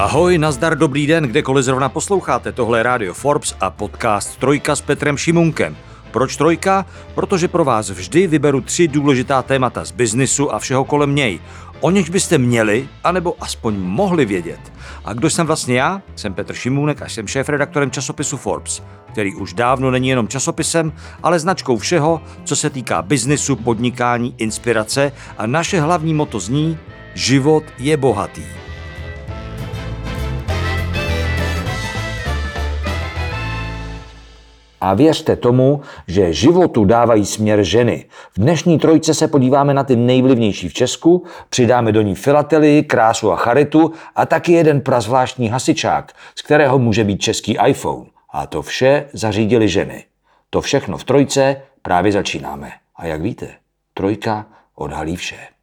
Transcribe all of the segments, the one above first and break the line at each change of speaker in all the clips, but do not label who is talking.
Ahoj, nazdar, dobrý den, kdekoliv zrovna posloucháte. Tohle je Radio Forbes a podcast Trojka s Petrem Šimunkem. Proč trojka? Protože pro vás vždy vyberu tři důležitá témata z biznisu a všeho kolem něj. O něž byste měli, anebo aspoň mohli vědět. A kdo jsem vlastně já? Jsem Petr Šimůnek a jsem šéf-redaktorem časopisu Forbes, který už dávno není jenom časopisem, ale značkou všeho, co se týká biznisu, podnikání, inspirace a naše hlavní moto zní Život je bohatý. A věřte tomu, že životu dávají směr ženy. V dnešní trojce se podíváme na ty nejvlivnější v Česku, přidáme do ní filatelii, krásu a charitu a taky jeden prazvláštní hasičák, z kterého může být český iPhone. A to vše zařídili ženy. To všechno v trojce právě začínáme. A jak víte, trojka odhalí vše.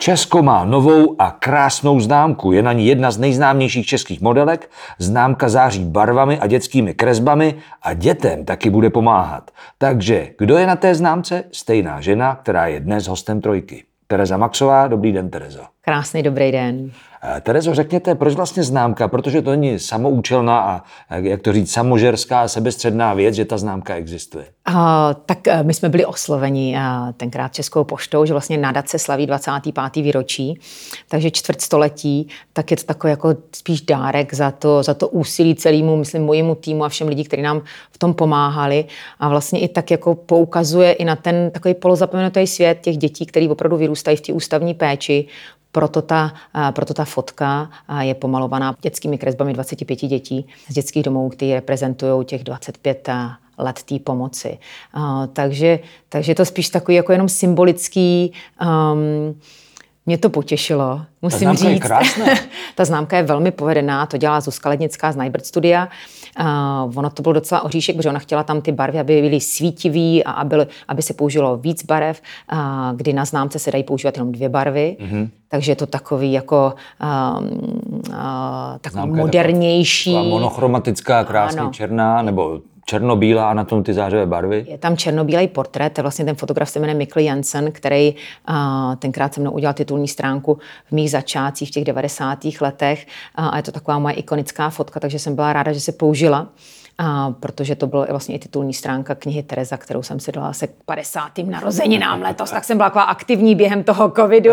Česko má novou a krásnou známku. Je na ní jedna z nejznámějších českých modelek. Známka září barvami a dětskými kresbami a dětem taky bude pomáhat. Takže kdo je na té známce? Stejná žena, která je dnes hostem trojky. Tereza Maxová, dobrý den, Terezo.
Krásný dobrý den.
Eh, Terezo, řekněte, proč vlastně známka? Protože to není samoučelná a, jak to říct, samožerská, sebestředná věc, že ta známka existuje.
A, tak eh, my jsme byli osloveni a, eh, tenkrát Českou poštou, že vlastně nadace slaví 25. výročí, takže čtvrt století, tak je to takový jako spíš dárek za to, za to úsilí celému, myslím, mojemu týmu a všem lidí, kteří nám v tom pomáhali. A vlastně i tak jako poukazuje i na ten takový polozapomenutý svět těch dětí, který opravdu vyrůstají v té ústavní péči, proto ta, proto ta fotka je pomalovaná dětskými kresbami 25 dětí z dětských domů, které reprezentují těch 25 let té pomoci. Takže, takže to spíš takový jako jenom symbolický um, mě to potěšilo, musím
ta
říct.
Je
ta známka je velmi povedená, to dělá Zuzka Lednická z Najbert Studia. Uh, ono to bylo docela oříšek, protože ona chtěla tam ty barvy, aby byly svítivý a aby, aby se použilo víc barev, uh, kdy na známce se dají používat jenom dvě barvy. Mm-hmm. Takže je to takový jako um, uh, takový Známka modernější.
Je monochromatická, krásně ano. černá, nebo černobílá a na tom ty zářivé barvy?
Je tam černobílý portrét, to je vlastně ten fotograf se jmenuje Mikl Jensen, který uh, tenkrát se mnou udělal titulní stránku v mých začátcích v těch 90. letech uh, a je to taková moje ikonická fotka, takže jsem byla ráda, že se použila a protože to bylo vlastně i titulní stránka knihy Tereza, kterou jsem si dala se k 50. narozeninám letos, tak jsem byla taková aktivní během toho covidu.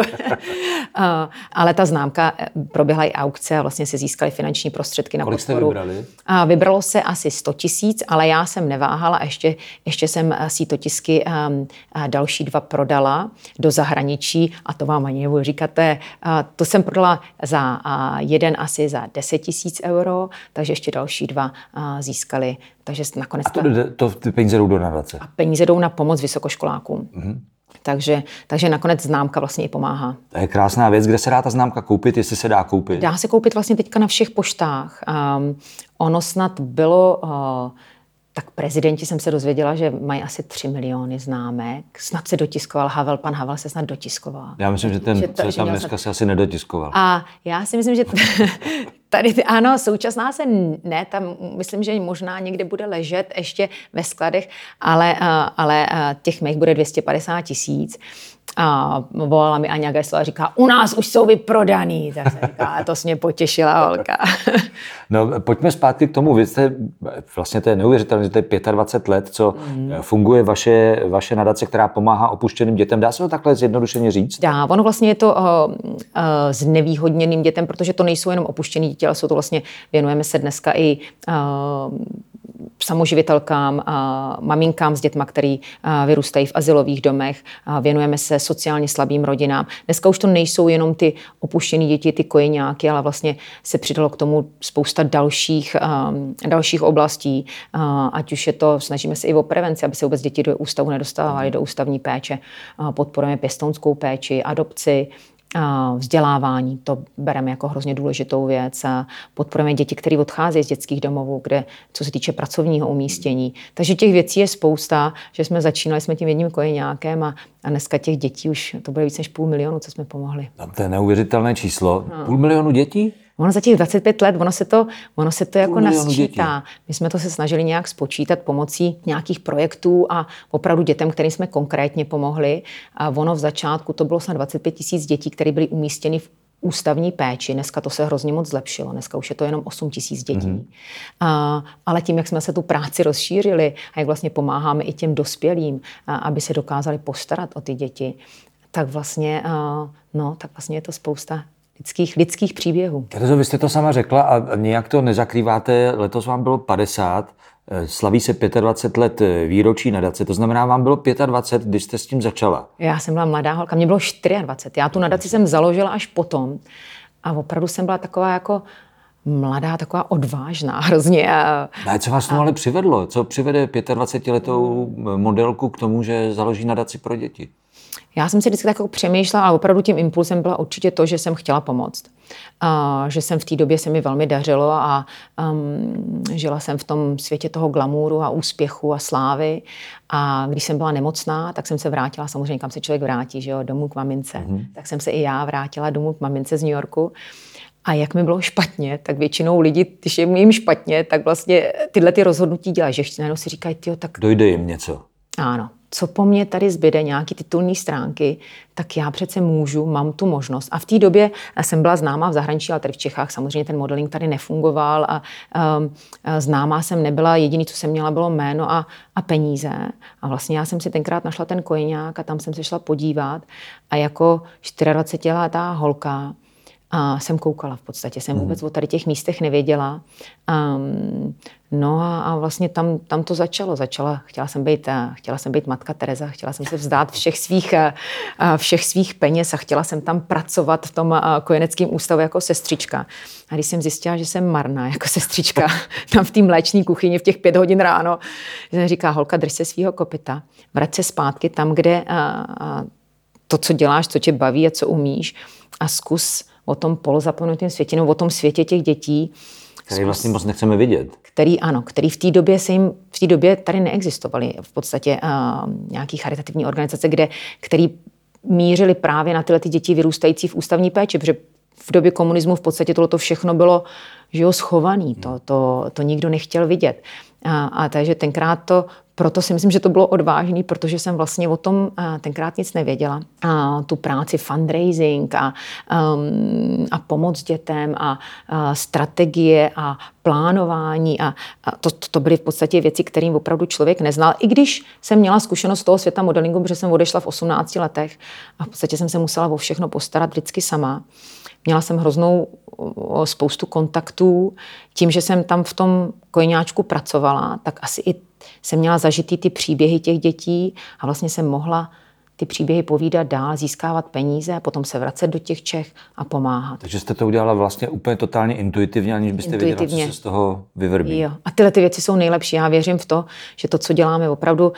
Ale ta známka eh, proběhla i aukce a vlastně se získaly finanční prostředky na
Kolik
podporu.
Jste vybrali?
A vybralo se asi 100 tisíc, ale já jsem neváhala a ještě, ještě jsem eh, si to tisky um, další dva prodala do zahraničí a to vám ani nebudu říkat, to, je, to jsem prodala za jeden asi za 10 tisíc euro, takže ještě další dva získala získali. Takže nakonec...
A to, to, ty peníze jdou do nadace?
A peníze jdou na pomoc vysokoškolákům. Mm-hmm. Takže, takže nakonec známka vlastně i pomáhá.
To je krásná věc. Kde se dá ta známka koupit, jestli se dá koupit?
Dá se koupit vlastně teďka na všech poštách. Um, ono snad bylo... Uh, tak prezidenti jsem se dozvěděla, že mají asi 3 miliony známek. Snad se dotiskoval Havel, pan Havel se snad dotiskoval.
Já myslím, že ten, že to, co tam dneska se asi nedotiskoval.
A já si myslím, že tady, ano, současná se ne, tam myslím, že možná někde bude ležet ještě ve skladech, ale, ale těch mých bude 250 tisíc. A volala mi Aňa Gesla a říká, u nás už jsou vyprodaný. Tak se říká, to mě potěšila holka.
No, pojďme zpátky k tomu. Vy jste, vlastně to je neuvěřitelné, že to je 25 let, co mm. funguje vaše, vaše nadace, která pomáhá opuštěným dětem. Dá se to takhle zjednodušeně říct?
Dá, ono vlastně je to uh, uh, s nevýhodněným dětem, protože to nejsou jenom opuštěný děti, ale jsou to vlastně, věnujeme se dneska i uh, samoživitelkám, maminkám s dětma, který vyrůstají v asilových domech. Věnujeme se sociálně slabým rodinám. Dneska už to nejsou jenom ty opuštěné děti, ty kojeňáky, ale vlastně se přidalo k tomu spousta dalších, dalších oblastí. Ať už je to, snažíme se i o prevenci, aby se vůbec děti do ústavu nedostávaly do ústavní péče. Podporujeme pěstounskou péči, adopci, vzdělávání, to bereme jako hrozně důležitou věc a podporujeme děti, které odcházejí z dětských domovů, kde, co se týče pracovního umístění. Takže těch věcí je spousta, že jsme začínali jsme tím jedním kojeňákem a, a dneska těch dětí už, to bude víc než půl milionu, co jsme pomohli.
To je neuvěřitelné číslo. No. Půl milionu dětí?
Ono za těch 25 let, ono se to, ono se to jako nasčítá. My jsme to se snažili nějak spočítat pomocí nějakých projektů a opravdu dětem, kterým jsme konkrétně pomohli. A ono v začátku to bylo snad 25 tisíc dětí, které byly umístěny v ústavní péči. Dneska to se hrozně moc zlepšilo. Dneska už je to jenom 8 tisíc dětí. Mm-hmm. A, ale tím, jak jsme se tu práci rozšířili a jak vlastně pomáháme i těm dospělým, a, aby se dokázali postarat o ty děti, tak vlastně, a, no, tak vlastně je to spousta lidských, lidských příběhů.
Terezo, vy jste to sama řekla a nějak to nezakrýváte. Letos vám bylo 50, eh, slaví se 25 let eh, výročí nadace, to znamená, vám bylo 25, když jste s tím začala.
Já jsem byla mladá holka, mě bylo 24. Já tu nadaci jsem založila až potom a opravdu jsem byla taková jako mladá, taková odvážná hrozně. A,
co vás tomu ale přivedlo? Co přivede 25-letou modelku k tomu, že založí nadaci pro děti?
Já jsem si vždycky tak jako přemýšlela, ale opravdu tím impulsem byla určitě to, že jsem chtěla pomoct. A, že jsem v té době se mi velmi dařilo a um, žila jsem v tom světě toho glamůru a úspěchu a slávy. A když jsem byla nemocná, tak jsem se vrátila, samozřejmě kam se člověk vrátí, že jo, domů k mamince. Mm-hmm. Tak jsem se i já vrátila domů k mamince z New Yorku. A jak mi bylo špatně, tak většinou lidi, když je jim špatně, tak vlastně tyhle ty rozhodnutí dělají, že najednou si říkají, tyjo, tak...
Dojde jim něco.
Ano, co po mně tady zbyde, nějaký titulní stránky, tak já přece můžu, mám tu možnost. A v té době jsem byla známá v zahraničí, ale tady v Čechách samozřejmě ten modeling tady nefungoval a um, známá jsem nebyla, jediný, co jsem měla, bylo jméno a, a peníze. A vlastně já jsem si tenkrát našla ten kojeňák a tam jsem se šla podívat a jako 24-letá holka a jsem koukala v podstatě, jsem vůbec o tady těch místech nevěděla. Um, no a, a vlastně tam, tam to začalo. Začala, chtěla jsem být, eh, chtěla jsem být matka Tereza, chtěla jsem se vzdát všech svých, eh, eh, všech svých peněz a chtěla jsem tam pracovat v tom kojeneckém ústavu jako sestřička. A když jsem zjistila, že jsem marná jako sestřička, tam v té mléční kuchyni v těch pět hodin ráno, jsem říká, holka, drž se svého kopita, vrať se zpátky tam, kde a, a to, co děláš, co tě baví a co umíš a zkus o tom polozapomenutém světě, nebo o tom světě těch dětí.
Který vlastně moc nechceme vidět.
Který ano, který v té době se jim, v té době tady neexistovaly v podstatě uh, nějaký charitativní organizace, kde, který mířili právě na tyhle ty děti vyrůstající v ústavní péči, protože v době komunismu v podstatě tohle všechno bylo že jo, schovaný, to, to, to nikdo nechtěl vidět. A, a takže tenkrát to proto si myslím, že to bylo odvážné, protože jsem vlastně o tom tenkrát nic nevěděla. A tu práci fundraising a, um, a pomoc dětem a, a strategie a plánování a, a to, to byly v podstatě věci, kterým opravdu člověk neznal. I když jsem měla zkušenost z toho světa modelingu, protože jsem odešla v 18 letech a v podstatě jsem se musela o všechno postarat vždycky sama. Měla jsem hroznou spoustu kontaktů. Tím, že jsem tam v tom kojňáčku pracovala, tak asi i jsem měla zažitý ty příběhy těch dětí a vlastně jsem mohla ty příběhy povídat dál, získávat peníze a potom se vracet do těch Čech a pomáhat.
Takže jste to udělala vlastně úplně totálně intuitivně, aniž byste intuitivně. věděla, co se z toho vyvrbí.
Jo. A tyhle ty věci jsou nejlepší. Já věřím v to, že to, co děláme opravdu,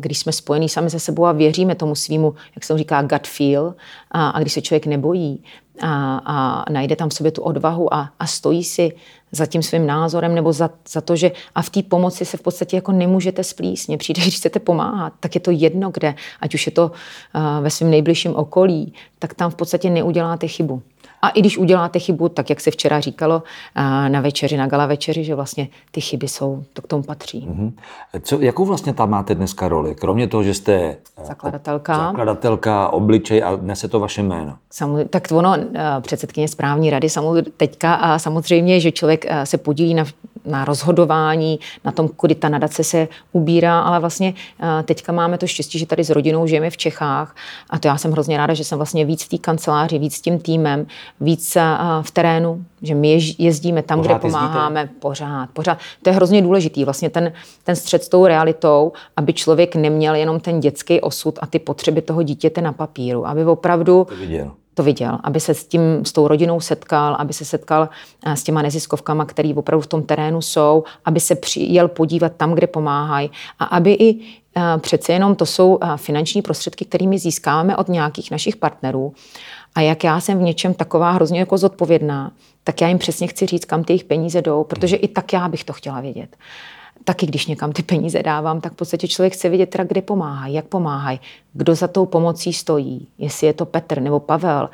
když jsme spojení sami se sebou a věříme tomu svýmu, jak se to říká, gut feel, a když se člověk nebojí, a, a najde tam v sobě tu odvahu a, a stojí si za tím svým názorem nebo za, za to, že a v té pomoci se v podstatě jako nemůžete splíst. Mně přijde, když chcete pomáhat, tak je to jedno kde, ať už je to uh, ve svém nejbližším okolí, tak tam v podstatě neuděláte chybu. A i když uděláte chybu, tak jak se včera říkalo na večeři, na gala večeři, že vlastně ty chyby jsou, to k tomu patří. Mm-hmm.
Co, jakou vlastně tam máte dneska roli? Kromě toho, že jste eh,
zakladatelka,
zakladatelka obličej a nese to vaše jméno.
Samozřejmě, tak ono, eh, předsedkyně správní rady samozřejmě teďka a samozřejmě, že člověk eh, se podílí na, na rozhodování, na tom, kudy ta nadace se ubírá, ale vlastně teďka máme to štěstí, že tady s rodinou žijeme v Čechách a to já jsem hrozně ráda, že jsem vlastně víc v té kanceláři, víc s tím týmem, víc v terénu, že my jezdíme tam, pořád kde pomáháme, jezdíte? pořád, pořád. To je hrozně důležitý, vlastně ten, ten střed s tou realitou, aby člověk neměl jenom ten dětský osud a ty potřeby toho dítěte na papíru, aby opravdu
to viděl
to viděl, aby se s tím, s tou rodinou setkal, aby se setkal s těma neziskovkama, který opravdu v tom terénu jsou, aby se přijel podívat tam, kde pomáhají a aby i přece jenom to jsou finanční prostředky, kterými získáváme od nějakých našich partnerů a jak já jsem v něčem taková hrozně jako zodpovědná, tak já jim přesně chci říct, kam ty jejich peníze jdou, protože i tak já bych to chtěla vědět. Taky když někam ty peníze dávám, tak v podstatě člověk chce vědět, teda, kde pomáhají, jak pomáhají, kdo za tou pomocí stojí, jestli je to Petr nebo Pavel.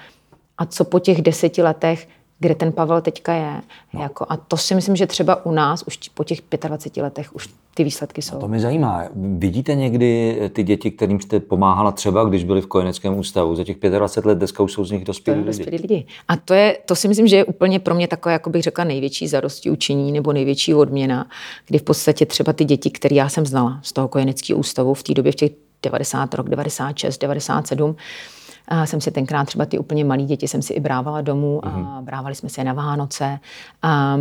A co po těch deseti letech kde ten Pavel teďka je. No. Jako, a to si myslím, že třeba u nás už po těch 25 letech už ty výsledky jsou.
A to mě zajímá. Vidíte někdy ty děti, kterým jste pomáhala třeba, když byli v kojeneckém ústavu, za těch 25 let dneska už jsou z nich dospělí lidi.
lidi. A to, je, to si myslím, že je úplně pro mě takové, jako bych řekla, největší zarosti učení nebo největší odměna, kdy v podstatě třeba ty děti, které já jsem znala z toho kojeneckého ústavu v té době v těch 90, rok 96, 97, a jsem si tenkrát třeba ty úplně malé děti jsem si i brávala domů a mhm. brávali jsme se je na Vánoce. A,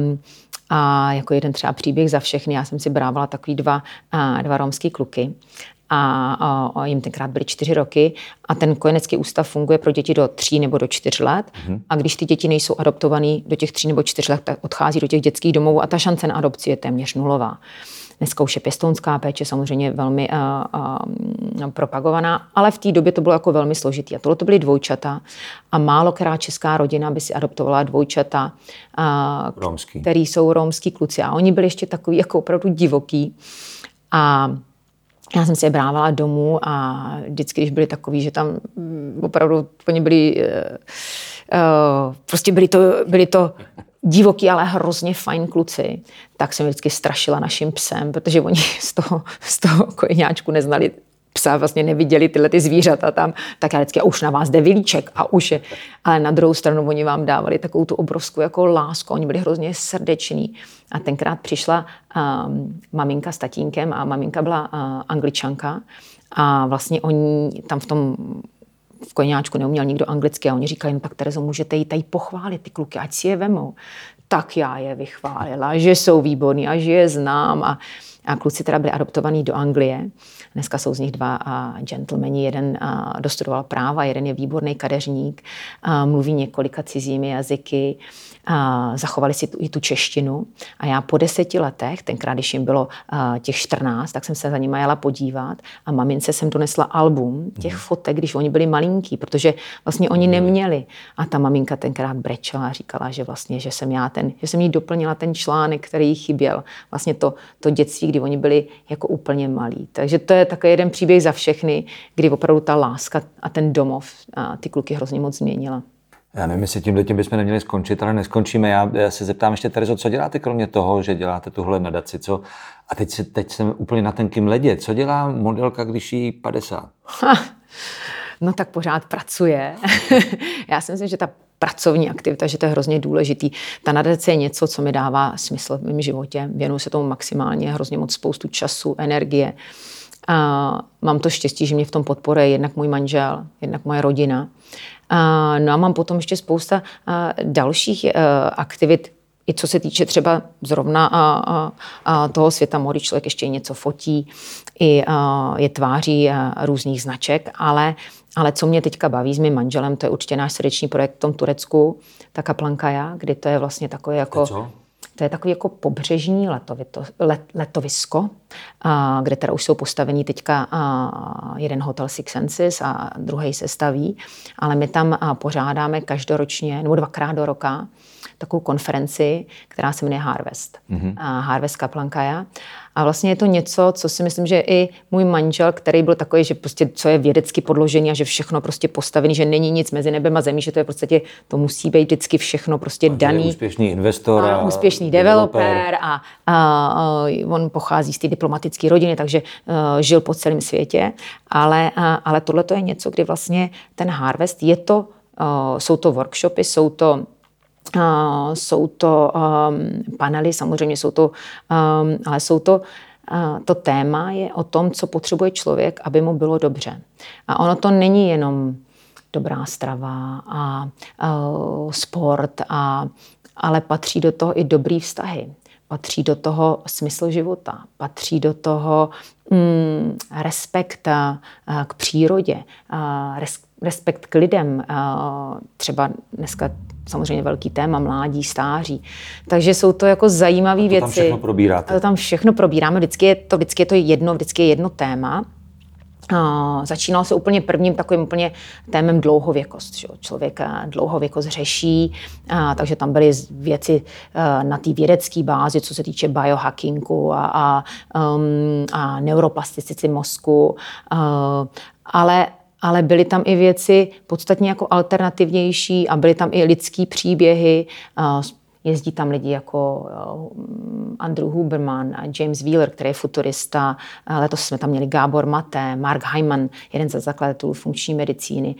a jako jeden třeba příběh za všechny, já jsem si brávala takový dva, dva romský kluky a, a, a jim tenkrát byly čtyři roky a ten kojenecký ústav funguje pro děti do tří nebo do čtyř let mm-hmm. a když ty děti nejsou adoptované do těch tří nebo čtyř let, tak odchází do těch dětských domovů a ta šance na adopci je téměř nulová. Dneska už je pěstounská péče samozřejmě velmi uh, uh, propagovaná, ale v té době to bylo jako velmi složitý. A tohle to byly dvojčata a málo která česká rodina by si adoptovala dvojčata, uh, romský. který jsou romský kluci. A oni byli ještě takový jako opravdu divoký. A já jsem si je brávala domů a vždycky, když byli takový, že tam mm, opravdu oni byli, uh, uh, prostě byli to, byli to divoký, ale hrozně fajn kluci, tak jsem vždycky strašila naším psem, protože oni z toho, z toho kojeňáčku neznali psa, vlastně neviděli tyhle ty zvířata tam, tak já vždycky, a už na vás jde vilíček a už je. Ale na druhou stranu oni vám dávali takovou tu obrovskou jako lásku, oni byli hrozně srdeční. A tenkrát přišla um, maminka s tatínkem a maminka byla uh, angličanka a vlastně oni tam v tom v koněáčku neuměl nikdo anglicky a oni říkali, no tak Terezo, můžete jí tady pochválit ty kluky, ať si je vemou. Tak já je vychválila, že jsou výborní a že je znám a, a kluci teda byli adoptovaní do Anglie. Dneska jsou z nich dva a gentlemani. Jeden a, dostudoval práva, jeden je výborný kadeřník, a, mluví několika cizími jazyky a zachovali si tu, i tu češtinu. A já po deseti letech, tenkrát, když jim bylo a, těch 14, tak jsem se za nimi jela podívat a mamince jsem donesla album těch mm. fotek, když oni byli malinký, protože vlastně oni mm. neměli. A ta maminka tenkrát brečela a říkala, že vlastně, že jsem já ten, že jsem jí doplnila ten článek, který jí chyběl. Vlastně to, to dětství, kdy oni byli jako úplně malí. Takže to je takový jeden příběh za všechny, kdy opravdu ta láska a ten domov a ty kluky hrozně moc změnila.
Já nevím, jestli tímhle tím bychom neměli skončit, ale neskončíme. Já, já se zeptám ještě, Terezo, co děláte kromě toho, že děláte tuhle nadaci? Co? A teď, se, teď jsem úplně na tenkým ledě. Co dělá modelka, když jí 50? Ha,
no tak pořád pracuje. já si myslím, že ta pracovní aktivita, že to je hrozně důležitý. Ta nadace je něco, co mi dává smysl v mém životě. Věnuju se tomu maximálně, hrozně moc spoustu času, energie. A mám to štěstí, že mě v tom podporuje jednak můj manžel, jednak moje rodina. No a mám potom ještě spousta dalších a, aktivit, i co se týče třeba zrovna a, a, a toho světa mody, člověk ještě něco fotí, i a, je tváří a, různých značek, ale, ale co mě teďka baví s mým manželem, to je určitě náš srdeční projekt v tom Turecku, ta kaplankaja, kdy to je vlastně takové jako... Co? To je takový jako pobřežní letovito, let, letovisko, a, kde teda už jsou postavení teďka a, jeden hotel Six Senses a druhý se staví, ale my tam a, pořádáme každoročně, nebo dvakrát do roka, takovou konferenci, která se jmenuje Harvest. Mm-hmm. A Harvest Kaplankaja. A vlastně je to něco, co si myslím, že i můj manžel, který byl takový, že prostě co je vědecky podložený a že všechno prostě postavený, že není nic mezi nebem a zemí, že to je prostě, to musí být vždycky všechno prostě a daný.
Úspěšný investor. A,
a úspěšný developer a, a, a on pochází z té diplomatické rodiny, takže uh, žil po celém světě. Ale, a, ale tohle to je něco, kdy vlastně ten Harvest je to, uh, jsou to workshopy, jsou to Jsou to um, panely, samozřejmě jsou to, um, ale jsou to, to téma je o tom, co potřebuje člověk, aby mu bylo dobře. A ono to není jenom dobrá strava a sport, a, ale patří do toho i dobrý vztahy. Patří do toho smysl života, patří do toho mm, respekt k přírodě, res, respekt k lidem. Třeba dneska samozřejmě velký téma, mládí, stáří. Takže jsou to jako zajímavé věci. tam
všechno probíráte.
To tam všechno probíráme, vždycky je to, vždycky je to jedno, vždycky je jedno téma. Uh, začínal se úplně prvním takovým úplně témem dlouhověkost. Že? Člověk dlouhověkost řeší, uh, takže tam byly věci uh, na té vědecké bázi, co se týče biohackingu a, a, um, a neuroplasticity mozku, ale ale byly tam i věci podstatně jako alternativnější a byly tam i lidský příběhy. Jezdí tam lidi jako Andrew Huberman James Wheeler, který je futurista. Letos jsme tam měli Gábor Maté, Mark Hyman, jeden ze zakladatelů funkční medicíny.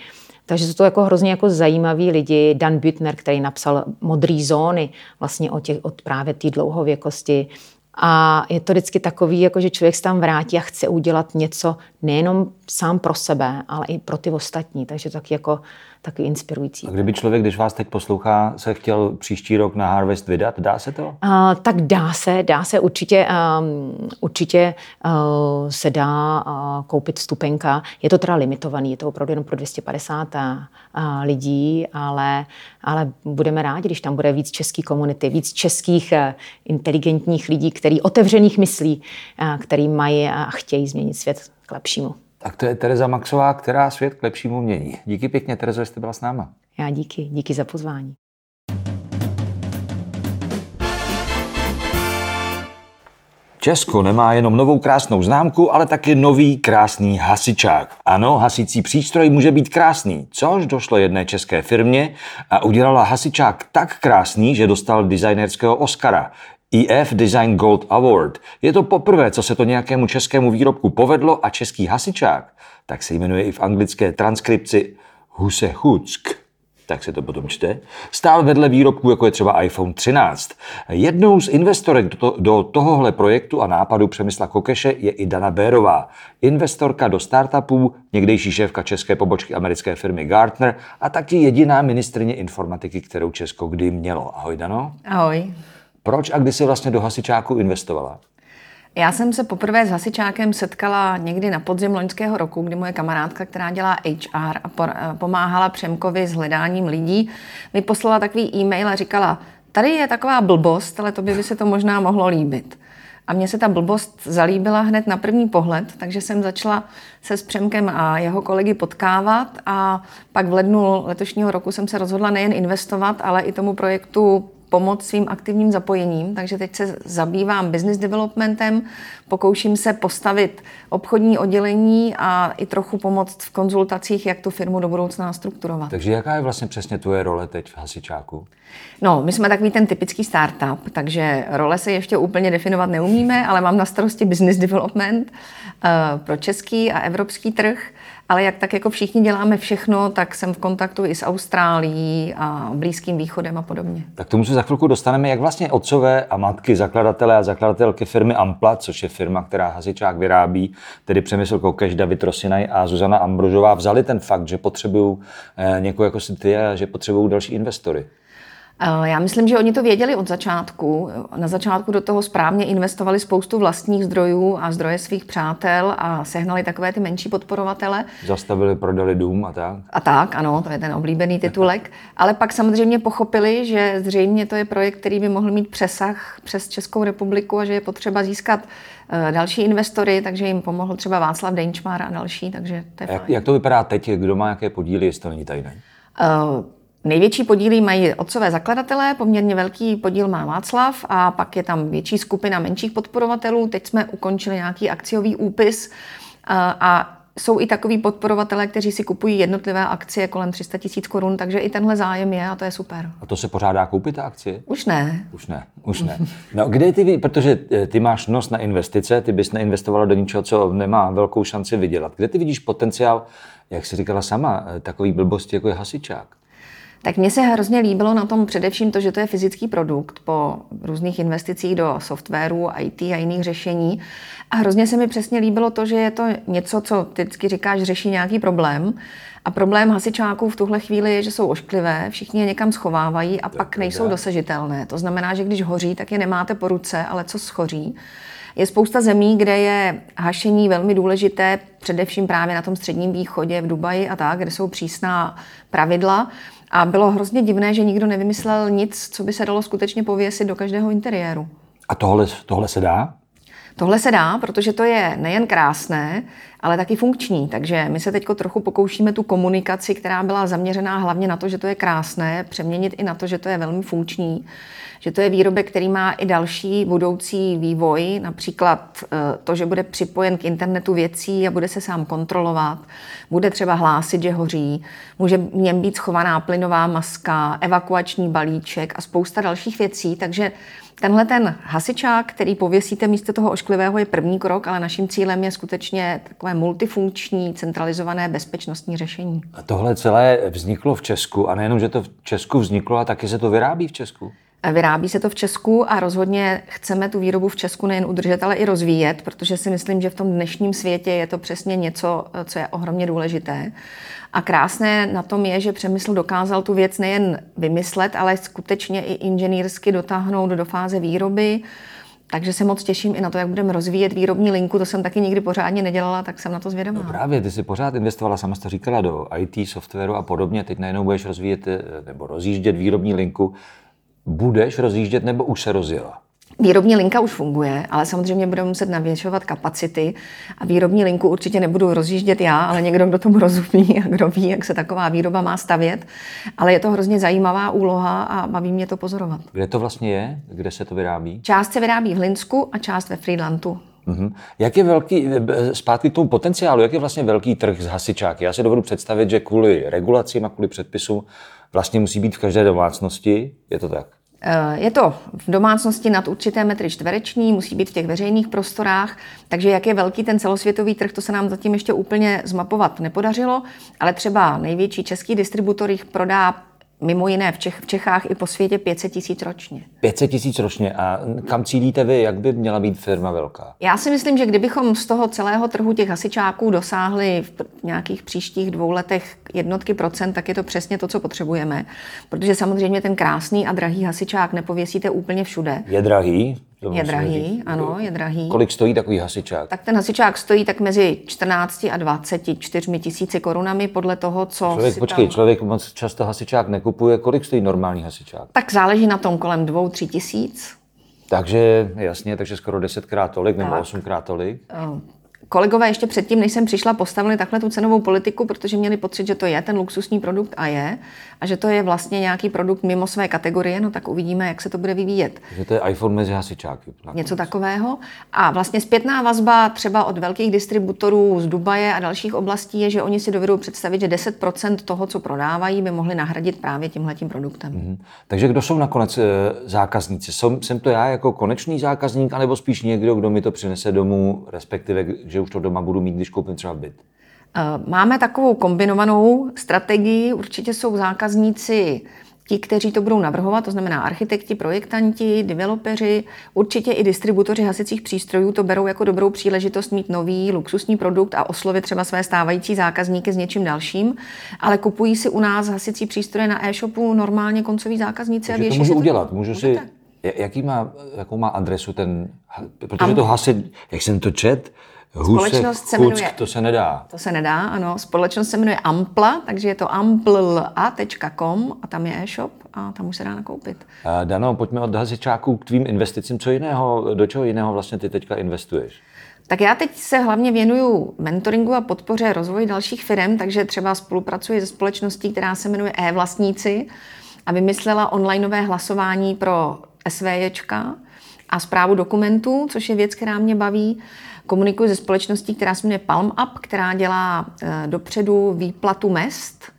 Takže jsou to jako hrozně jako zajímaví lidi. Dan Büttner, který napsal Modrý zóny, vlastně od, těch, od právě té dlouhověkosti. A je to vždycky takový, jako že člověk se tam vrátí a chce udělat něco nejenom sám pro sebe, ale i pro ty ostatní. Takže to taky jako taky inspirující.
A kdyby člověk, když vás teď poslouchá, se chtěl příští rok na Harvest vydat, dá se to? Uh,
tak dá se, dá se určitě, um, určitě uh, se dá uh, koupit vstupenka. Je to teda limitovaný, je to opravdu jenom pro 250 uh, lidí, ale, ale budeme rádi, když tam bude víc český komunity, víc českých uh, inteligentních lidí, který otevřených myslí, uh, který mají a chtějí změnit svět k lepšímu.
Tak to je Tereza Maxová, která svět k lepšímu mění. Díky pěkně, Terezo, že jste byla s náma.
Já díky, díky za pozvání.
Česko nemá jenom novou krásnou známku, ale taky nový krásný hasičák. Ano, hasící přístroj může být krásný, což došlo jedné české firmě a udělala hasičák tak krásný, že dostal designerského Oscara. EF Design Gold Award. Je to poprvé, co se to nějakému českému výrobku povedlo a český hasičák, tak se jmenuje i v anglické transkripci Huse Huck tak se to potom čte, stál vedle výrobků, jako je třeba iPhone 13. Jednou z investorek do, to, do tohohle projektu a nápadu Přemysla Kokeše je i Dana Bérová, investorka do startupů, někdejší šéfka české pobočky americké firmy Gartner a taky jediná ministrině informatiky, kterou Česko kdy mělo. Ahoj, Dano.
Ahoj.
Proč a kdy jsi vlastně do hasičáku investovala?
Já jsem se poprvé s hasičákem setkala někdy na podzim loňského roku, kdy moje kamarádka, která dělá HR a pomáhala Přemkovi s hledáním lidí, mi poslala takový e-mail a říkala, tady je taková blbost, ale to by se to možná mohlo líbit. A mně se ta blbost zalíbila hned na první pohled, takže jsem začala se s Přemkem a jeho kolegy potkávat a pak v lednu letošního roku jsem se rozhodla nejen investovat, ale i tomu projektu pomoct svým aktivním zapojením, takže teď se zabývám business developmentem, pokouším se postavit obchodní oddělení a i trochu pomoct v konzultacích, jak tu firmu do budoucna strukturovat.
Takže jaká je vlastně přesně tvoje role teď v hasičáku?
No, my jsme takový ten typický startup, takže role se ještě úplně definovat neumíme, ale mám na starosti business development uh, pro český a evropský trh ale jak tak jako všichni děláme všechno, tak jsem v kontaktu i s Austrálií a Blízkým východem a podobně.
Tak tomu se za chvilku dostaneme, jak vlastně otcové a matky, zakladatelé a zakladatelky firmy Ampla, což je firma, která hasičák vyrábí, tedy Přemysl Koukeš, David Rosinaj a Zuzana Ambrožová, vzali ten fakt, že potřebují eh, někoho jako si ty a že potřebují další investory.
Eh, já myslím, že oni to věděli od začátku. Na začátku do toho správně investovali spoustu vlastních zdrojů a zdroje svých přátel a sehnali takové ty menší podporovatele.
Zastavili, prodali dům a tak.
A tak, ano, to je ten oblíbený titulek. Ale pak samozřejmě pochopili, že zřejmě to je projekt, který by mohl mít přesah přes Českou republiku a že je potřeba získat eh, další investory, takže jim pomohl třeba Václav Denčmar a další, takže to je
jak, jak to vypadá teď? Kdo má jaké podíly, jestli to není tajné? Uh,
Největší podíly mají otcové zakladatelé, poměrně velký podíl má Václav a pak je tam větší skupina menších podporovatelů. Teď jsme ukončili nějaký akciový úpis a jsou i takový podporovatelé, kteří si kupují jednotlivé akcie kolem 300 tisíc korun, takže i tenhle zájem je a to je super.
A to se pořádá koupit ta akcie?
Už ne.
Už ne, už ne. No kde ty, protože eh, ty máš nos na investice, ty bys neinvestovala do ničeho, co nemá velkou šanci vydělat. Kde ty vidíš potenciál, jak jsi říkala sama, eh, takový blbosti jako je hasičák?
Tak mně se hrozně líbilo na tom především to, že to je fyzický produkt po různých investicích do softwaru, IT a jiných řešení. A hrozně se mi přesně líbilo to, že je to něco, co ty vždycky říkáš, řeší nějaký problém. A problém hasičáků v tuhle chvíli je, že jsou ošklivé, všichni je někam schovávají a pak nejsou dosažitelné. To znamená, že když hoří, tak je nemáte po ruce, ale co schoří. Je spousta zemí, kde je hašení velmi důležité, především právě na tom středním východě, v Dubaji a tak, kde jsou přísná pravidla. A bylo hrozně divné, že nikdo nevymyslel nic, co by se dalo skutečně pověsit do každého interiéru.
A tohle, tohle se dá?
Tohle se dá, protože to je nejen krásné, ale taky funkční. Takže my se teď trochu pokoušíme tu komunikaci, která byla zaměřená hlavně na to, že to je krásné, přeměnit i na to, že to je velmi funkční, že to je výrobek, který má i další budoucí vývoj, například eh, to, že bude připojen k internetu věcí a bude se sám kontrolovat, bude třeba hlásit, že hoří, může v něm být schovaná plynová maska, evakuační balíček a spousta dalších věcí, takže Tenhle ten hasičák, který pověsíte místo toho ošklivého, je první krok, ale naším cílem je skutečně takové multifunkční, centralizované bezpečnostní řešení.
A tohle celé vzniklo v Česku a nejenom, že to v Česku vzniklo, a taky se to vyrábí v Česku?
Vyrábí se to v Česku a rozhodně chceme tu výrobu v Česku nejen udržet, ale i rozvíjet, protože si myslím, že v tom dnešním světě je to přesně něco, co je ohromně důležité. A krásné na tom je, že Přemysl dokázal tu věc nejen vymyslet, ale skutečně i inženýrsky dotáhnout do fáze výroby. Takže se moc těším i na to, jak budeme rozvíjet výrobní linku. To jsem taky nikdy pořádně nedělala, tak jsem na to zvědavá.
No právě, ty jsi pořád investovala, sama jsi to říkala, do IT, softwaru a podobně. Teď najednou budeš rozvíjet eh, nebo rozjíždět výrobní linku. Budeš rozjíždět nebo už se rozjela?
Výrobní linka už funguje, ale samozřejmě budeme muset navěšovat kapacity a výrobní linku určitě nebudu rozjíždět já, ale někdo, kdo tomu rozumí a kdo ví, jak se taková výroba má stavět. Ale je to hrozně zajímavá úloha a baví mě to pozorovat.
Kde to vlastně je? Kde se to vyrábí?
Část se vyrábí v Linsku a část ve Friedlandu.
Mm-hmm. Jak je velký, zpátky k tomu potenciálu, jak je vlastně velký trh s hasičáky? Já si dovedu představit, že kvůli regulacím a kvůli předpisům vlastně musí být v každé domácnosti. Je to tak?
Eh, je to v domácnosti nad určité metry čtvereční, musí být v těch veřejných prostorách, takže jak je velký ten celosvětový trh, to se nám zatím ještě úplně zmapovat nepodařilo, ale třeba největší český distributor jich prodá mimo jiné v, Čech, v Čechách i po světě 500 tisíc ročně.
500 tisíc ročně. A kam cílíte vy? Jak by měla být firma velká?
Já si myslím, že kdybychom z toho celého trhu těch hasičáků dosáhli v nějakých příštích dvou letech jednotky procent, tak je to přesně to, co potřebujeme. Protože samozřejmě ten krásný a drahý hasičák nepověsíte úplně všude.
Je drahý?
Je drahý, ano, je drahý.
Kolik stojí takový hasičák?
Tak ten hasičák stojí tak mezi 14 a 24 tisíci korunami podle toho, co
Člověk,
si
počkej,
tam...
člověk moc často hasičák nekupuje. Kolik stojí normální hasičák?
Tak záleží na tom kolem 2-3 tisíc.
Takže jasně, takže skoro desetkrát tolik nebo osmkrát tolik.
Kolegové ještě předtím, než jsem přišla, postavili takhle tu cenovou politiku, protože měli pocit, že to je ten luxusní produkt a je, a že to je vlastně nějaký produkt mimo své kategorie, no tak uvidíme, jak se to bude vyvíjet.
Že to je iPhone mezi hasičáky.
Něco takového. A vlastně zpětná vazba třeba od velkých distributorů z Dubaje a dalších oblastí je, že oni si dovedou představit, že 10% toho, co prodávají, by mohli nahradit právě tímhletím produktem.
Mhm. Takže kdo jsou nakonec e, zákazníci? Jsem, jsem to já jako konečný zákazník, anebo spíš někdo, kdo mi to přinese domů, respektive, že už to doma budu mít, když koupím třeba byt?
Eh, Máme takovou kombinovanou strategii. Určitě jsou zákazníci ti, kteří to budou navrhovat, to znamená architekti, projektanti, developeři, určitě i distributoři hasicích přístrojů to berou jako dobrou příležitost mít nový luxusní produkt a oslovit třeba své stávající zákazníky s něčím dalším, ale kupují si u nás hasicí přístroje na e-shopu normálně koncoví zákazníci a
Takže to
věší
můžu
si
udělat. Můžu si,
Můžete.
Ja- jaký má, jakou má adresu ten, protože to hasit, jak jsem to čet, husek,
Společnost se
kuck,
jmenuje-
to se nedá.
To se nedá, ano. Společnost se jmenuje Ampla, takže je to ampla.com a tam je e-shop a tam už se dá nakoupit.
A Dano, pojďme od hasičáků k tvým investicím. Co jiného, do čeho jiného vlastně ty teďka investuješ?
Tak já teď se hlavně věnuju mentoringu a podpoře rozvoji dalších firm, takže třeba spolupracuji se společností, která se jmenuje e-vlastníci a vymyslela onlineové hlasování pro SVJčka a zprávu dokumentů, což je věc, která mě baví. Komunikuji se společností, která se jmenuje Palm Up, která dělá eh, dopředu výplatu mest.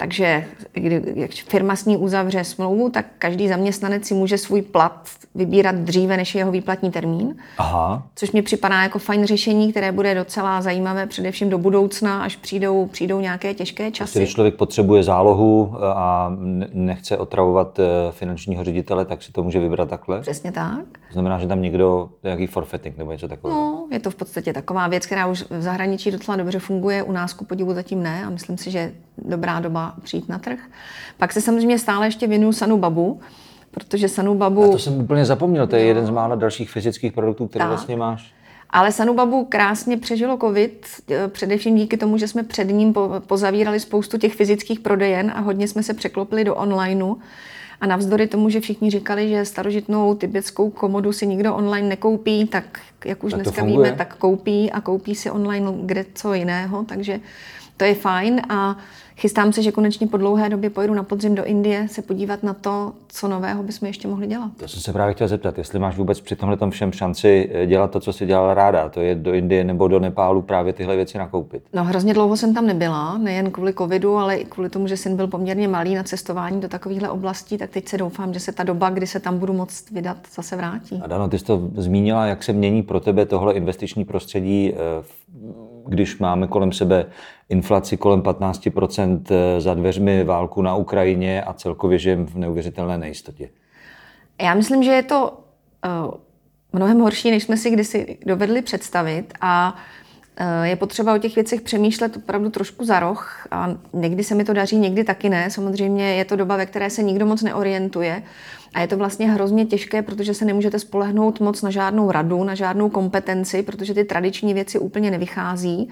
Takže kdy jak firma s ní uzavře smlouvu, tak každý zaměstnanec si může svůj plat vybírat dříve, než je jeho výplatní termín.
Aha.
Což mi připadá jako fajn řešení, které bude docela zajímavé především do budoucna, až přijdou, přijdou nějaké těžké
Prostě
časy.
když člověk potřebuje zálohu a ne- nechce otravovat eh, finančního ředitele, tak si to může vybrat takhle.
Přesně tak.
To znamená, že tam někdo, nějaký forfeiting nebo něco takového.
No, je to v podstatě taková věc, která už v zahraničí docela dobře funguje, u nás ku podivu zatím ne a myslím si, že je dobrá doba přijít na trh. Pak se samozřejmě stále ještě věnuju Sanu Babu, protože Sanu Babu...
A to jsem úplně zapomněl, to je jeden z mála dalších fyzických produktů, které
Tak.
vlastně máš.
Ale Sanubabu krásně přežilo covid, eh, především díky tomu, že jsme před ním po- pozavírali spoustu těch fyzických prodejen a hodně jsme se překlopili do onlineu. A navzdory tomu, že všichni říkali, že starožitnou tibetskou komodu si nikdo online nekoupí, tak jak už
Tak
dneska
funguje.
víme, tak koupí a koupí si online kde co jiného, takže to je fajn a chystám se, že konečně po dlouhé době pojedu na podzim do Indie se podívat na to, co nového bychom ještě mohli dělat.
Já jsem se právě chtěl zeptat, jestli máš vůbec při tomhle všem šanci eh, dělat to, co jsi dělala ráda, to je do Indie nebo do Nepálu právě tyhle věci nakoupit.
No hrozně dlouho jsem tam nebyla, nejen kvůli covidu, ale i kvůli tomu, že syn byl poměrně malý na cestování do takovýchhle oblastí, tak teď se doufám, že se ta doba, kdy se tam budu moct vydat, zase vrátí.
A Dano, ty jsi to zmínila, jak se mění pro tebe tohle investiční prostředí, eh, v- když máme kolem sebe inflaci kolem 15% eh, za dveřmi válku na Ukrajině a celkově žijeme v neuvěřitelné nejistotě.
Já myslím, že je to uh, mnohem horší, než jsme si kdysi dovedli představit a uh, je potřeba o těch věcech přemýšlet opravdu trošku za roh a někdy se mi to daří, někdy taky ne. Samozřejmě je to doba, ve které se nikdo moc neorientuje a je to vlastně hrozně těžké, protože se nemůžete spolehnout moc na žádnou radu, na žádnou kompetenci, protože ty tradiční věci úplně nevychází.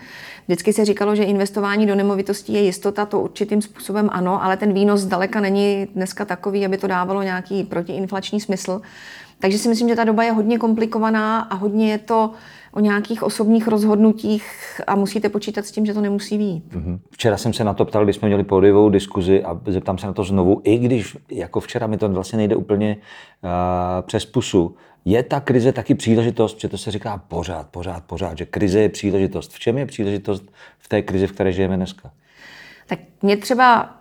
Vždycky se říkalo, že investování do nemovitostí je jistota, to určitým způsobem ano, ale ten výnos zdaleka není dneska takový, aby to dávalo nějaký protiinflační smysl. Takže si myslím, že ta doba je hodně komplikovaná a hodně je to o nějakých osobních rozhodnutích a musíte počítat s tím, že to nemusí být.
Mhm. Včera jsem se na to ptal, když jsme měli pódiovou diskuzi a zeptám se na to znovu, i když jako včera mi to vlastně nejde úplně uh, přes pusu. Je ta krize taky příležitost, protože to se říká pořád, pořád, pořád, že krize je příležitost. V čem je příležitost v té krizi, v které žijeme dneska?
Tak mě třeba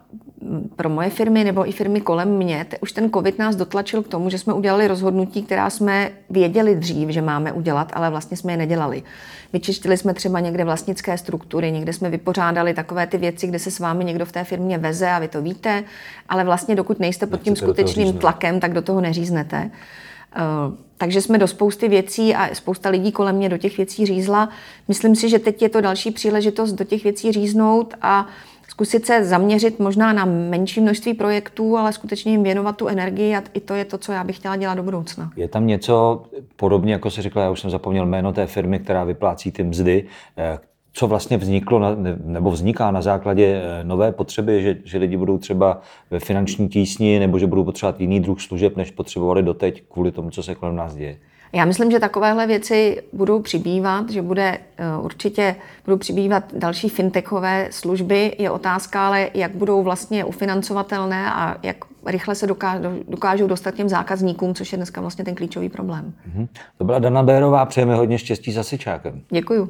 pro moje firmy nebo i firmy kolem mě, te, už ten covid nás dotlačil k tomu, že jsme udělali rozhodnutí, která jsme věděli dřív, že máme udělat, ale vlastně jsme je nedělali. Vyčistili jsme třeba někde vlastnické struktury, někde jsme vypořádali takové ty věci, kde se s vámi někdo v té firmě veze a vy to víte, ale vlastně dokud nejste pod tím skutečným tlakem, tak do toho neříznete. Eh, Takže jsme do spousty věcí a spousta lidí kolem mě do těch věcí řízla. Myslím si, že teď je to další příležitost do těch věcí říznout a zkusit se zaměřit možná na menší množství projektů, ale skutečně jim věnovat tu energii a i to je to, co já bych chtěla dělat do budoucna.
Je tam něco podobně, jako se řekla, já už jsem zapomněl jméno té firmy, která vyplácí ty mzdy, eh, co vlastně vzniklo nebo vzniká na základě eh, nové potřeby, že, že lidi budou třeba ve finanční tísni nebo že budou potřebovat jiný druh služeb, než potřebovali doteď kvůli tomu, co se kolem nás děje.
Já myslím, že takovéhle věci budou přibývat, že bude eh, určitě budou přibývat další fintechové služby. Je otázka, ale jak budou vlastně ufinancovatelné a jak rychle se dokážou, dokážou dostat těm zákazníkům, což je dneska vlastně ten klíčový problém.
Mhm. To byla Dana Bérová, přejeme hodně štěstí za Syčákem.
Děkuju.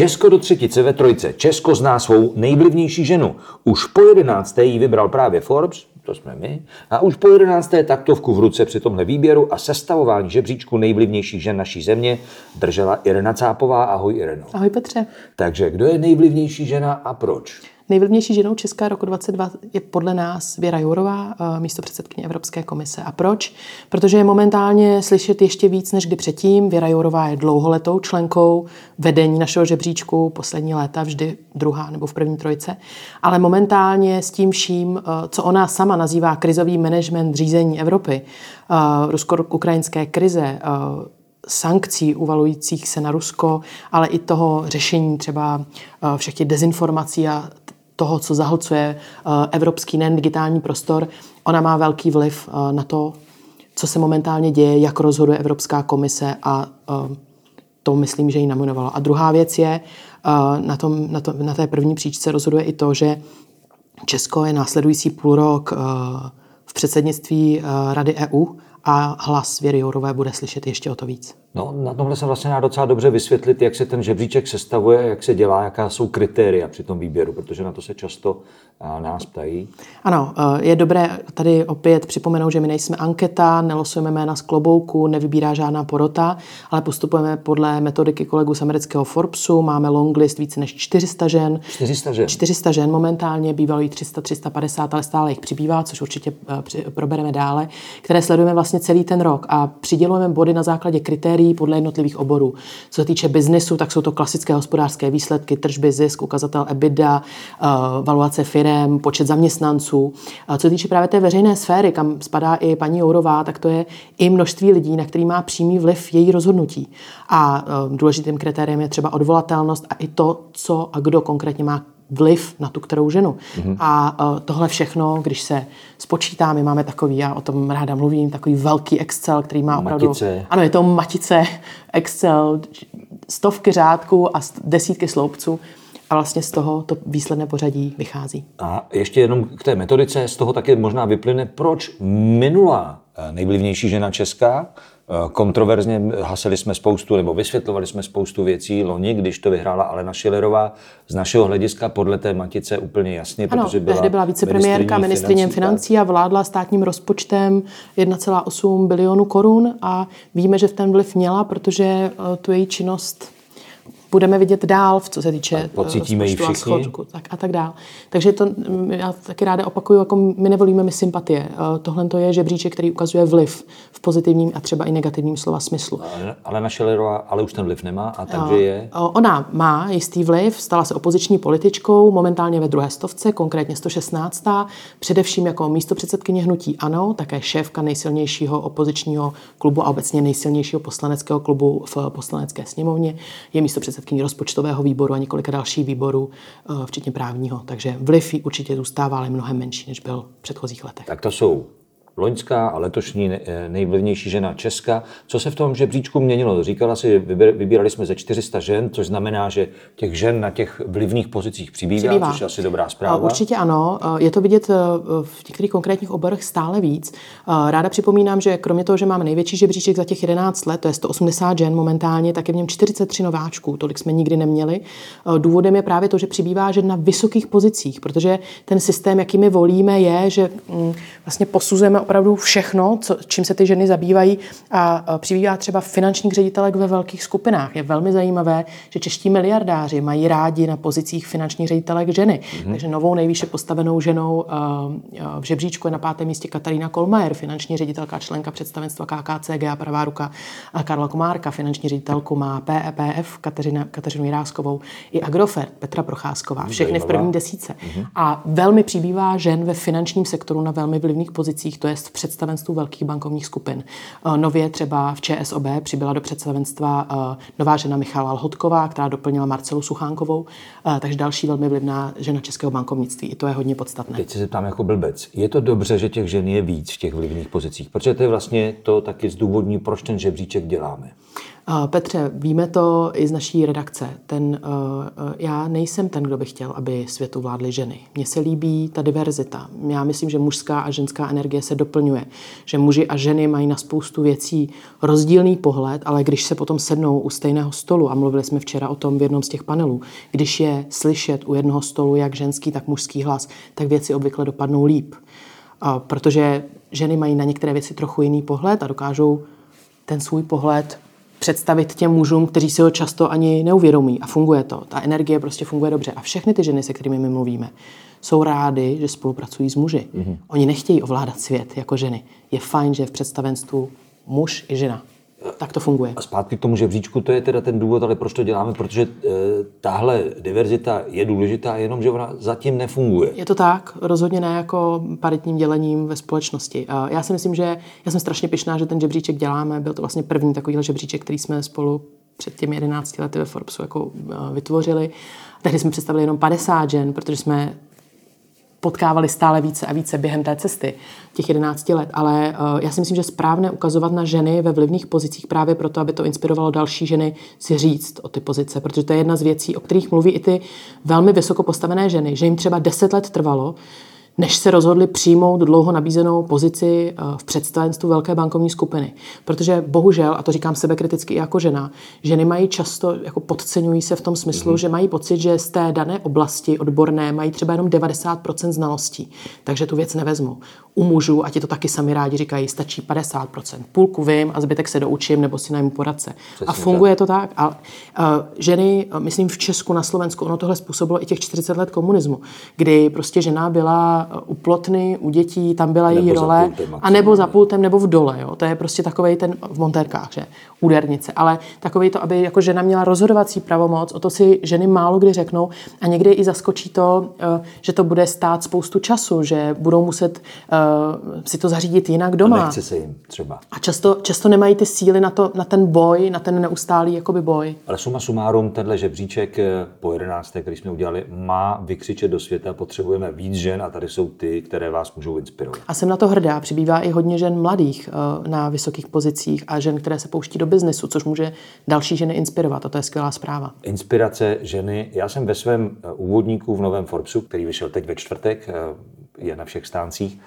Česko do třetice ve trojce. Česko zná svou nejvlivnější ženu. Už po jedenácté ji vybral právě Forbes, to jsme my, a už po jedenácté taktovku v ruce při tomhle výběru a sestavování žebříčku nejvlivnějších žen naší země držela Irena Cápová. Ahoj Ireno.
Ahoj Petře.
Takže kdo je nejvlivnější žena a proč?
Nejvlivnější ženou České roku 22 je podle nás Věra Jourová, eh, místo předsedkyně Evropské komise. A proč? Protože je momentálně slyšet ještě víc než kdy předtím. Věra Jourová je dlouholetou členkou vedení našeho žebříčku, poslední léta vždy druhá nebo v první trojce. Ale momentálně s tím vším, eh, co ona sama nazývá krizový management řízení Evropy, eh, rusko-ukrajinské krize, sankcí uvalujících se na Rusko, ale i toho řešení třeba všech těch dezinformací a toho, co zahlcuje eh, evropský nejen digitální prostor, ona má velký vliv eh, na to, co se momentálně děje, jak rozhoduje Evropská komise a eh, to myslím, že ji nominovalo. A druhá věc je, na, tom, na, to, na té první příčce rozhoduje i to, že Česko je následující půl rok v předsednictví Rady EU a hlas Věry Jourové bude slyšet ještě o to víc.
No, na tomhle se vlastně dá docela dobře vysvětlit, jak se ten žebříček sestavuje, jak se dělá, jaká jsou kritéria při tom výběru, protože na to se často nás ptají.
Ano, eh, je dobré tady opět připomenout, že my nejsme anketa, nelosujeme jména z klobouku, nevybírá žádná porota, ale postupujeme podle metodiky kolegů z amerického Forbesu, máme longlist více než 400 žen.
400 žen.
400 žen momentálně, bývalo jí 300, 350, ale stále jich přibývá, což určitě při- probereme dále, které sledujeme vlastně celý ten rok a přidělujeme body na základě kritérií podle jednotlivých oborů. Co se týče biznesu, tak jsou to klasické hospodářské výsledky, tržby, zisk, ukazatel EBITDA, eh, valuace firem, počet zaměstnanců. Co se týče právě té veřejné sféry, kam spadá i paní Jourová, tak to je i množství lidí, na který má přímý vliv její rozhodnutí. A eh, důležitým kritériem je třeba odvolatelnost a i to, co a kdo konkrétně má vliv na tu kterou ženu. Mm-hmm. A uh, tohle všechno, když se spočítá, my máme takový, já o tom ráda mluvím, takový velký Excel, který má opravdu...
Matice.
Ano, je to matice Excel, stovky řádků a desítky sloupců a vlastně z toho to výsledné pořadí vychází.
A ještě jenom k té metodice, z toho také možná vyplyne, proč minulá eh, nejvlivnější žena česká, kontroverzně hasili jsme spoustu, nebo vysvětlovali jsme spoustu věcí loni, když to vyhrála Alena Šilerová, z našeho hlediska podle té matice úplně jasně,
ano,
protože byla,
tehdy byla vicepremiérka, ministrině financí, financí a vládla státním rozpočtem 1,8 bilionu korun a víme, že v ten vliv měla, protože eh, tu její činnost budeme vidět dál, v co se týče
pocítíme ji všichni. A, schodku,
tak a tak dál. Takže to já taky ráda opakuju, jako my nevolíme my sympatie. Eh, tohle to je žebříček, který ukazuje vliv v pozitivním a třeba i negativním slova smyslu.
Ale naše Lerová ale už ten vliv nemá a takže je...
Ona má jistý vliv, stala se opoziční političkou, momentálně ve druhé stovce, konkrétně 116. Především jako místo předsedkyně hnutí ANO, také šéfka nejsilnějšího opozičního klubu a obecně nejsilnějšího poslaneckého klubu v poslanecké sněmovně. Je místo předsedkyní rozpočtového výboru a několika dalších výborů, eh, včetně právního. Takže vliv určitě zůstává, ale mnohem menší, než byl v předchozích letech.
Tak to jsou loňská a letošní eh, nejvlivnější žena Česka. Co se v tom žebříčku měnilo? Říkala si, vybírali jsme ze 400 žen, což znamená, že těch žen na těch vlivných pozicích přibývá, přibývá. což je asi dobrá zpráva.
Určitě ano. Je to vidět eh, v některých konkrétních oborech stále víc. Ráda připomínám, že kromě toho, že máme největší žebříček za těch 11 let, to je 180 žen momentálně, tak je v něm 43 nováčků. Tolik jsme nikdy neměli. Eh, důvodem je právě to, že přibývá žen na vysokých pozicích, protože ten systém, jaký my volíme, je, že mm, vlastně posuzujeme opravdu všechno, co, čím se ty ženy zabývají a přibývá třeba finančních ředitelek ve velkých skupinách. Je velmi zajímavé, že čeští miliardáři mají rádi na pozicích finančních ředitelek ženy. Mm-hmm. Takže novou nejvýše postavenou ženou v žebříčku je na pátém místě Katarína Kolmajer, finanční ředitelka členka představenstva KKCG a pravá ruka Karla Komárka, finanční ředitelku má PEPF Kateřina, Kateřinu Jiráskovou i Agrofert Petra Procházková, všechny v první desíce. Mm-hmm. A velmi přibývá žen ve finančním sektoru na velmi vlivných pozicích, to je v představenstvu velkých bankovních skupin. Eh, nově třeba v ČSOB přibyla do představenstva eh, nová žena Michala Lhotková, která doplnila Marcelu Suchánkovou, eh, takže další velmi vlivná žena českého bankovnictví. I to je hodně podstatné.
Teď se zeptám jako blbec. Je to dobře, že těch žen je víc v těch vlivných pozicích? Protože to je vlastně to taky zdůvodní, proč ten žebříček děláme.
Petře, víme to i z naší redakce. Ten, já nejsem ten, kdo by chtěl, aby světu vládly ženy. Mně se líbí ta diverzita. Já myslím, že mužská a ženská energie se doplňuje. Že muži a ženy mají na spoustu věcí rozdílný pohled, ale když se potom sednou u stejného stolu, a mluvili jsme včera o tom v jednom z těch panelů, když je slyšet u jednoho stolu jak ženský, tak mužský hlas, tak věci obvykle dopadnou líp. Protože ženy mají na některé věci trochu jiný pohled a dokážou ten svůj pohled představit těm mužům, kteří si ho často ani neuvědomí. A funguje to. Ta energie prostě funguje dobře. A všechny ty ženy, se kterými my mluvíme, jsou rády, že spolupracují s muži. Mm-hmm. Oni nechtějí ovládat svět jako ženy. Je fajn, že je v představenstvu muž i žena tak to funguje.
A zpátky k tomu žebříčku, to je teda ten důvod, ale proč to děláme, protože e, tahle diverzita je důležitá, jenom že ona zatím nefunguje.
Je to tak, rozhodně ne jako paritním dělením ve společnosti. E, já si myslím, že já jsem strašně pišná, že ten žebříček děláme. Byl to vlastně první takový žebříček, který jsme spolu před těmi 11 lety ve Forbesu jako e, vytvořili. Tehdy jsme představili jenom 50 žen, protože jsme potkávali stále více a více během té cesty, těch 11 let. Ale uh, já si myslím, že správné ukazovat na ženy ve vlivných pozicích právě proto, aby to inspirovalo další ženy si říct o ty pozice, protože to je jedna z věcí, o kterých mluví i ty velmi vysoko postavené ženy, že jim třeba 10 let trvalo, než se rozhodli přijmout dlouho nabízenou pozici eh, v představenstvu velké bankovní skupiny. Protože bohužel, a to říkám sebe kriticky i jako žena, ženy mají často, jako podceňují se v tom smyslu, mm-hmm. že mají pocit, že z té dané oblasti odborné mají třeba jenom 90% znalostí, takže tu věc nevezmu. U mužů, a ti to taky sami rádi říkají, stačí 50%. Půlku vím a zbytek se doučím nebo si najmu poradce. Přesně a funguje tak. to tak. A, a ženy, myslím v Česku, na Slovensku, ono tohle způsobilo i těch 40 let komunismu, kdy prostě žena byla byla u plotny, u dětí, tam byla její
Nebo
role.
pultem
A nebo za pultem, nebo v dole. Jo. To je prostě takový ten v montérkách, že? Údernice. Ale takový to, aby jako žena měla rozhodovací pravomoc, o to si ženy málo kdy řeknou. A někdy i zaskočí to, eh, že to bude stát spoustu času, že budou muset eh, si to zařídit jinak
A
doma.
nechce se jim třeba.
A často, často nemají ty síly na, to, na ten boj, na ten neustálý jakoby boj.
Ale suma sumárum, tenhle žebříček eh, po 11. který jsme udělali, má vykřičet do světa. Potřebujeme víc žen a tady jsou ty, které vás můžou inspirovat.
A jsem na to hrdá. Přibývá i hodně žen mladých eh, na vysokých pozicích a žen, které se pouští do biznesu, což může další ženy inspirovat. A to je skvělá zpráva.
Inspirace ženy. Já jsem ve svém eh, úvodníku v novém Forbesu, který vyšel teď ve čtvrtek, eh, je na všech stáncích,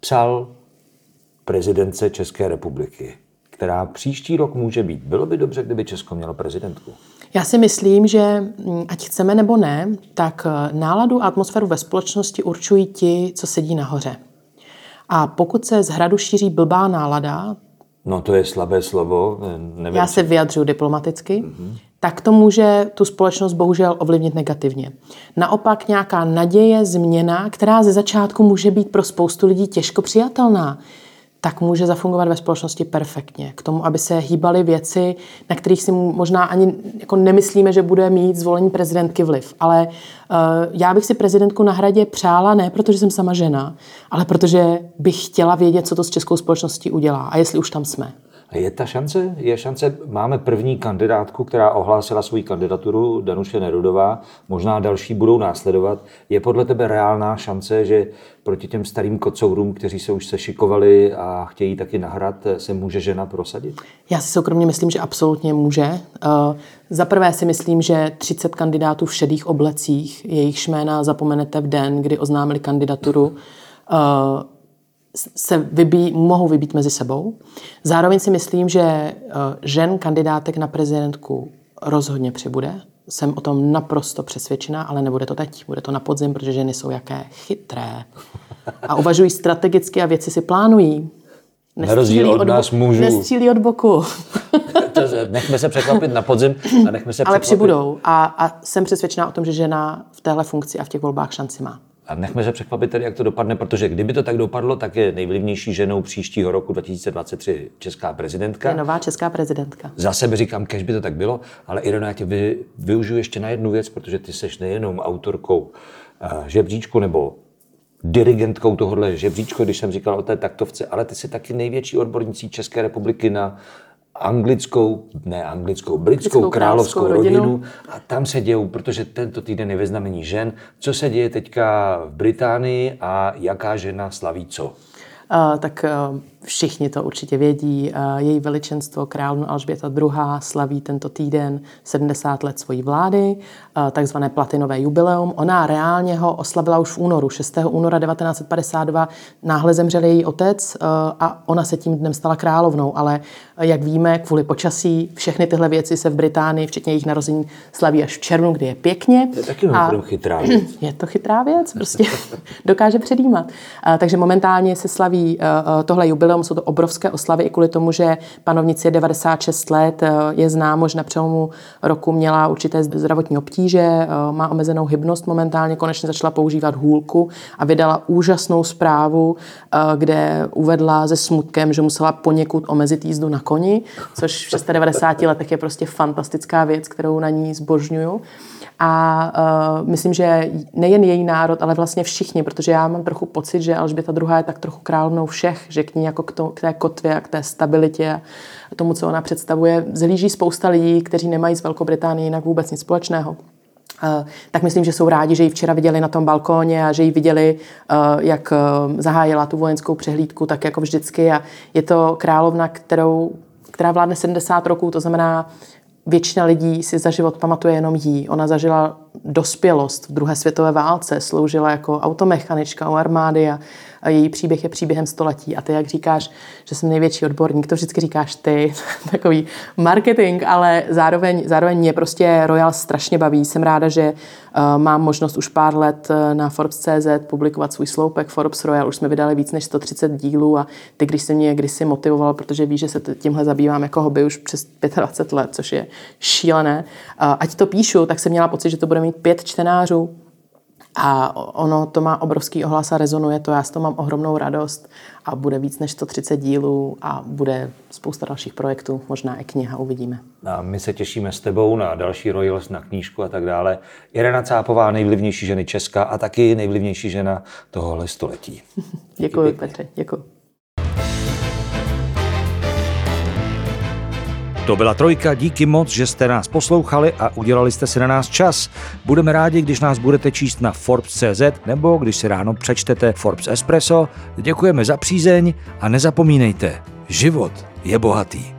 psal prezidence České republiky, která příští rok může být. Bylo by dobře, kdyby Česko mělo prezidentku.
Já si myslím, že mm, ať chceme nebo ne, tak eh, náladu a atmosféru ve společnosti určují ti, co sedí nahoře. A pokud se z hradu šíří blbá nálada,
No to je slabé slovo. Nevím,
já se vyjadřuji diplomaticky, tak to může tu společnost bohužel ovlivnit negativně. Naopak nějaká naděje, změna, která ze začátku může být pro spoustu lidí těžko přijatelná, tak může zafungovat ve společnosti perfektně. K tomu, aby se hýbaly věci, na kterých si možná ani jako nemyslíme, že bude mít zvolení prezidentky vliv. Ale uh, já bych si prezidentku na hradě přála ne protože jsem sama žena, ale protože bych chtěla vědět, co to s českou společností udělá a jestli už tam jsme.
Je ta šance? Je šance, máme první kandidátku, která ohlásila svou kandidaturu, Danuše Nerudová, možná další budou následovat. Je podle tebe reálná šance, že proti těm starým kocourům, kteří se už sešikovali a chtějí taky nahrát, se může žena prosadit?
Já si soukromně myslím, že absolutně může. Uh, Za prvé si myslím, že 30 kandidátů v šedých oblecích, jejich jména zapomenete v den, kdy oznámili kandidaturu, uh, se vybí, mohou vybít mezi sebou. Zároveň si myslím, že uh, žen kandidátek na prezidentku rozhodně přibude. Jsem o tom naprosto přesvědčená, ale nebude to teď. Bude to na podzim, protože ženy jsou jaké chytré. A uvažují strategicky a věci si plánují.
Na rozdíl od
bo-
nás mužů.
Nestřílí od boku.
Nechme se překvapit na podzim a nechme se
Ale
překvapit.
přibudou. A, a jsem přesvědčená o tom, že žena v téhle funkci a v těch volbách šanci má.
A nechme se překvapit tedy, jak to dopadne, protože kdyby to tak dopadlo, tak je nejvlivnější ženou příštího roku 2023 česká prezidentka.
Je nová česká prezidentka.
Za sebe říkám, kež by to tak bylo, ale Irena, já tě vy, využiju ještě na jednu věc, protože ty seš nejenom autorkou uh, žebříčku nebo dirigentkou tohohle žebříčku, když jsem říkal o té taktovce, ale ty jsi taky největší odbornicí České republiky na anglickou, ne anglickou, britskou
Britskou
královskou
královskou
rodinu.
rodinu.
A tam se dějou, protože tento týden je ve znamení žen, co se děje teďka v Británii a jaká žena slaví co.
Uh, tak uh, všichni to určitě vědí. Její veličenstvo královna Alžběta II. slaví tento týden 70 let svojí vlády, takzvané platinové jubileum. Ona reálně ho oslavila už v únoru. 6. února 1952 náhle zemřel její otec a ona se tím dnem stala královnou. Ale jak víme, kvůli počasí všechny tyhle věci se v Británii, včetně jejich narození, slaví až v červnu, kdy je pěkně.
To je taky
A-
chytrá věc.
je to chytrá věc, prostě dokáže předjímat. Takže momentálně se slaví tohle jubileum, jsou to obrovské oslavy i kvůli tomu, že panovnici je 96 let, uh, je známo, že na přelomu roku měla určité zdravotní obtíže, uh, má omezenou hybnost momentálně, konečně začala používat hůlku a vydala úžasnou zprávu, uh, kde uvedla se smutkem, že musela poněkud omezit jízdu na koni, což v 96 letech je prostě fantastická věc, kterou na ní zbožňuju. A uh, myslím, že nejen její národ, ale vlastně všichni, protože já mám trochu pocit, že Alžběta II. je tak trochu královnou všech, že k ní jako k, to, k té kotvě a k té stabilitě a tomu, co ona představuje, zhlíží spousta lidí, kteří nemají s Velkou Británií jinak vůbec nic společného. Uh, tak myslím, že jsou rádi, že ji včera viděli na tom balkóně a že ji viděli, uh, jak zahájila tu vojenskou přehlídku, tak jako vždycky. A je to královna, kterou, která vládne 70 roků, to znamená, většina lidí si za život pamatuje jenom jí. Ona zažila dospělost v druhé světové válce, sloužila jako automechanička u armády a, její příběh je příběhem století. A ty, jak říkáš, že jsem největší odborník, to vždycky říkáš ty, takový marketing, ale zároveň, zároveň mě prostě Royal strašně baví. Jsem ráda, že uh, mám možnost už pár let uh, na Forbes.cz publikovat svůj sloupek Forbes Royal. Už jsme vydali víc než 130 dílů a ty, když se mě kdysi motivoval, protože víš, že se tímhle zabývám jako hobby už přes 25 let, což je šílené. Uh, ať to píšu, tak jsem měla pocit, že to bude mít pět čtenářů, A ono to má obrovský ohlas a rezonuje to, já s toho mám ohromnou radost a bude víc než 130 dílů a bude spousta dalších projektů, možná i kniha, uvidíme.
A my se těšíme s tebou na další Royals, na knížku a tak dále. Irena Cápová, nejvlivnější ženy Česka a taky nejvlivnější žena tohohle století.
Děkuji, Petře, děkuji.
To byla trojka, díky moc, že jste nás poslouchali a udělali jste si na nás čas. Budeme rádi, když nás budete číst na Forbes.cz nebo když si ráno přečtete Forbes Espresso. Děkujeme za přízeň a nezapomínejte, život je bohatý.